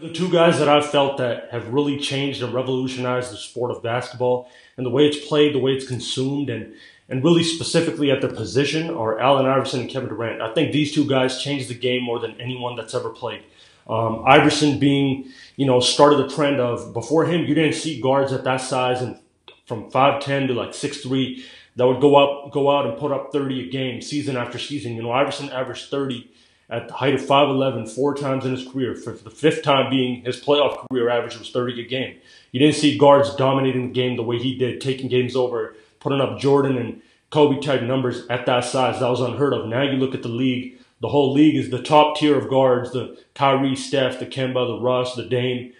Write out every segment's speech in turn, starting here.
The two guys that I've felt that have really changed and revolutionized the sport of basketball and the way it's played, the way it's consumed, and and really specifically at their position are Allen Iverson and Kevin Durant. I think these two guys changed the game more than anyone that's ever played. Um, Iverson being, you know, started the trend of before him, you didn't see guards at that size and from 5'10 to like 6'3 that would go up, go out and put up 30 a game season after season. You know, Iverson averaged 30 at the height of 5'11 four times in his career, for the fifth time being his playoff career average was 30 a game. You didn't see guards dominating the game the way he did, taking games over, putting up Jordan and Kobe type numbers at that size. That was unheard of. Now you look at the league, the whole league is the top tier of guards, the Kyrie, Steph, the Kemba, the Russ, the Dame.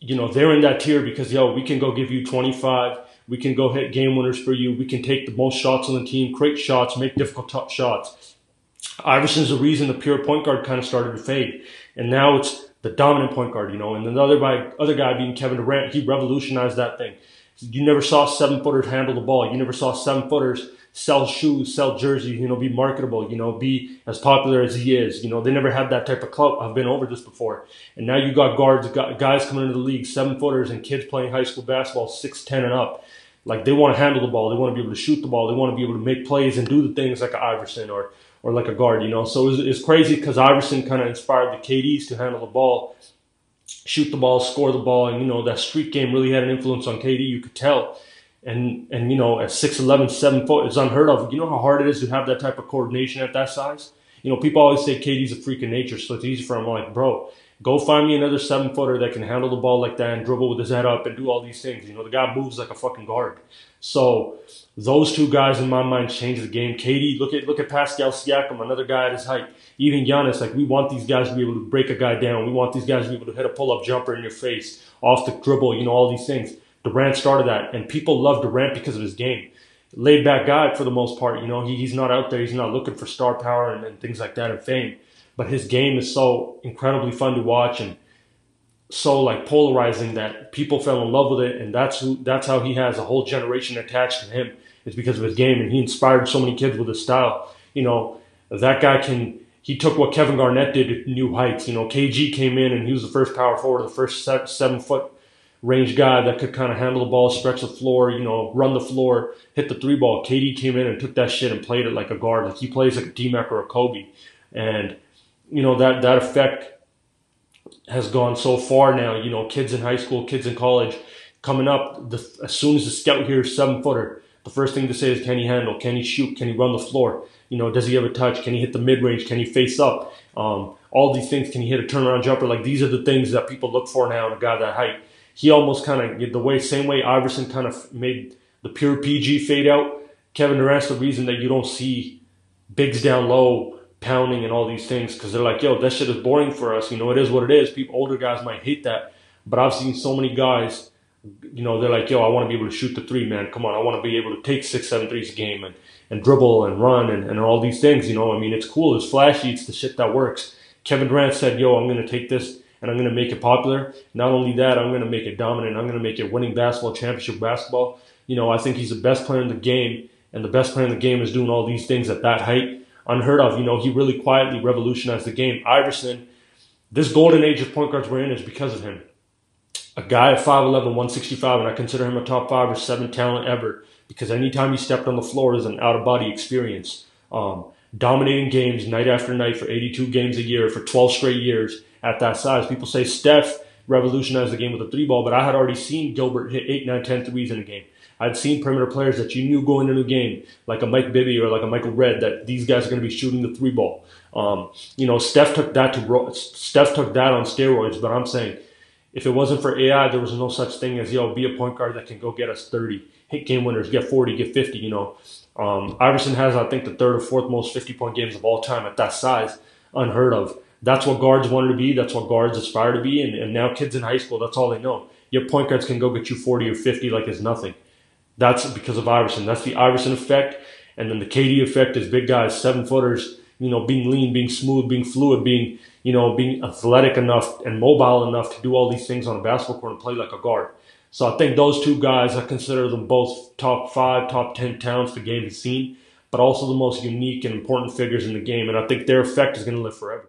You know, they're in that tier because, yo, we can go give you 25. We can go hit game winners for you. We can take the most shots on the team, create shots, make difficult t- shots. Iverson's the reason the pure point guard kind of started to fade. And now it's the dominant point guard, you know. And the other guy, other guy being Kevin Durant, he revolutionized that thing. You never saw seven footers handle the ball. You never saw seven footers sell shoes, sell jerseys, you know, be marketable, you know, be as popular as he is. You know, they never had that type of club. I've been over this before. And now you got guards, guys coming into the league, seven footers, and kids playing high school basketball, six, ten, and up. Like they want to handle the ball, they want to be able to shoot the ball, they want to be able to make plays and do the things like an Iverson or or like a guard, you know. So it's, crazy because Iverson kind of inspired the KDs to handle the ball, shoot the ball, score the ball, and you know that street game really had an influence on KD. You could tell, and and you know at 6'11", 7 foot, it's unheard of. You know how hard it is to have that type of coordination at that size. You know, people always say KD's a freak of nature, so it's easy for him. I'm like, bro, go find me another seven footer that can handle the ball like that and dribble with his head up and do all these things. You know, the guy moves like a fucking guard. So those two guys in my mind changed the game. KD, look at look at Pascal Siakam, another guy at his height. Even Giannis, like we want these guys to be able to break a guy down. We want these guys to be able to hit a pull-up jumper in your face, off the dribble, you know, all these things. Durant started that, and people love Durant because of his game. Laid back guy for the most part, you know, he, he's not out there, he's not looking for star power and, and things like that and fame. But his game is so incredibly fun to watch and so like polarizing that people fell in love with it, and that's who that's how he has a whole generation attached to him. It's because of his game, and he inspired so many kids with his style. You know, that guy can. He took what Kevin Garnett did to new heights. You know, KG came in and he was the first power forward, the first seven foot range guy that could kind of handle the ball, stretch the floor, you know, run the floor, hit the three ball. KD came in and took that shit and played it like a guard, like he plays like a T-Mac or a Kobe, and you know that that effect has gone so far now. You know, kids in high school, kids in college, coming up. The, as soon as the scout hears seven footer, the first thing to say is, can he handle? Can he shoot? Can he run the floor? You know, does he have a touch? Can he hit the mid range? Can he face up? Um, all these things. Can he hit a turnaround jumper? Like these are the things that people look for now in a guy that height. He almost kind of the way same way Iverson kind of made the pure PG fade out. Kevin Durant's the reason that you don't see bigs down low pounding and all these things because they're like, yo, that shit is boring for us. You know, it is what it is. People, older guys might hate that, but I've seen so many guys. You know, they're like, yo, I want to be able to shoot the three, man. Come on, I want to be able to take six, seven threes a game and, and dribble and run and, and all these things. You know, I mean, it's cool, it's flashy, it's the shit that works. Kevin Durant said, yo, I'm going to take this and I'm going to make it popular. Not only that, I'm going to make it dominant. I'm going to make it winning basketball, championship basketball. You know, I think he's the best player in the game, and the best player in the game is doing all these things at that height unheard of. You know, he really quietly revolutionized the game. Iverson, this golden age of point guards we're in is because of him. A guy at 5'11, 165, and I consider him a top five or seven talent ever because anytime he stepped on the floor is an out of body experience. Um, dominating games night after night for 82 games a year for 12 straight years at that size. People say Steph revolutionized the game with a three ball, but I had already seen Gilbert hit 8, 9, 10 threes in a game. I'd seen perimeter players that you knew going into a game, like a Mike Bibby or like a Michael Redd, that these guys are going to be shooting the three ball. Um, you know, Steph took that to Steph took that on steroids. But I'm saying, if it wasn't for AI, there was no such thing as yo be a point guard that can go get us 30, hit game winners, get 40, get 50. You know, um, Iverson has I think the third or fourth most 50 point games of all time at that size, unheard of. That's what guards wanted to be. That's what guards aspire to be. And, and now kids in high school, that's all they know. Your point guards can go get you 40 or 50 like it's nothing. That's because of Iverson. That's the Iverson effect. And then the KD effect is big guys, seven footers, you know, being lean, being smooth, being fluid, being, you know, being athletic enough and mobile enough to do all these things on a basketball court and play like a guard. So I think those two guys, I consider them both top five, top 10 talents the game has seen, but also the most unique and important figures in the game. And I think their effect is going to live forever.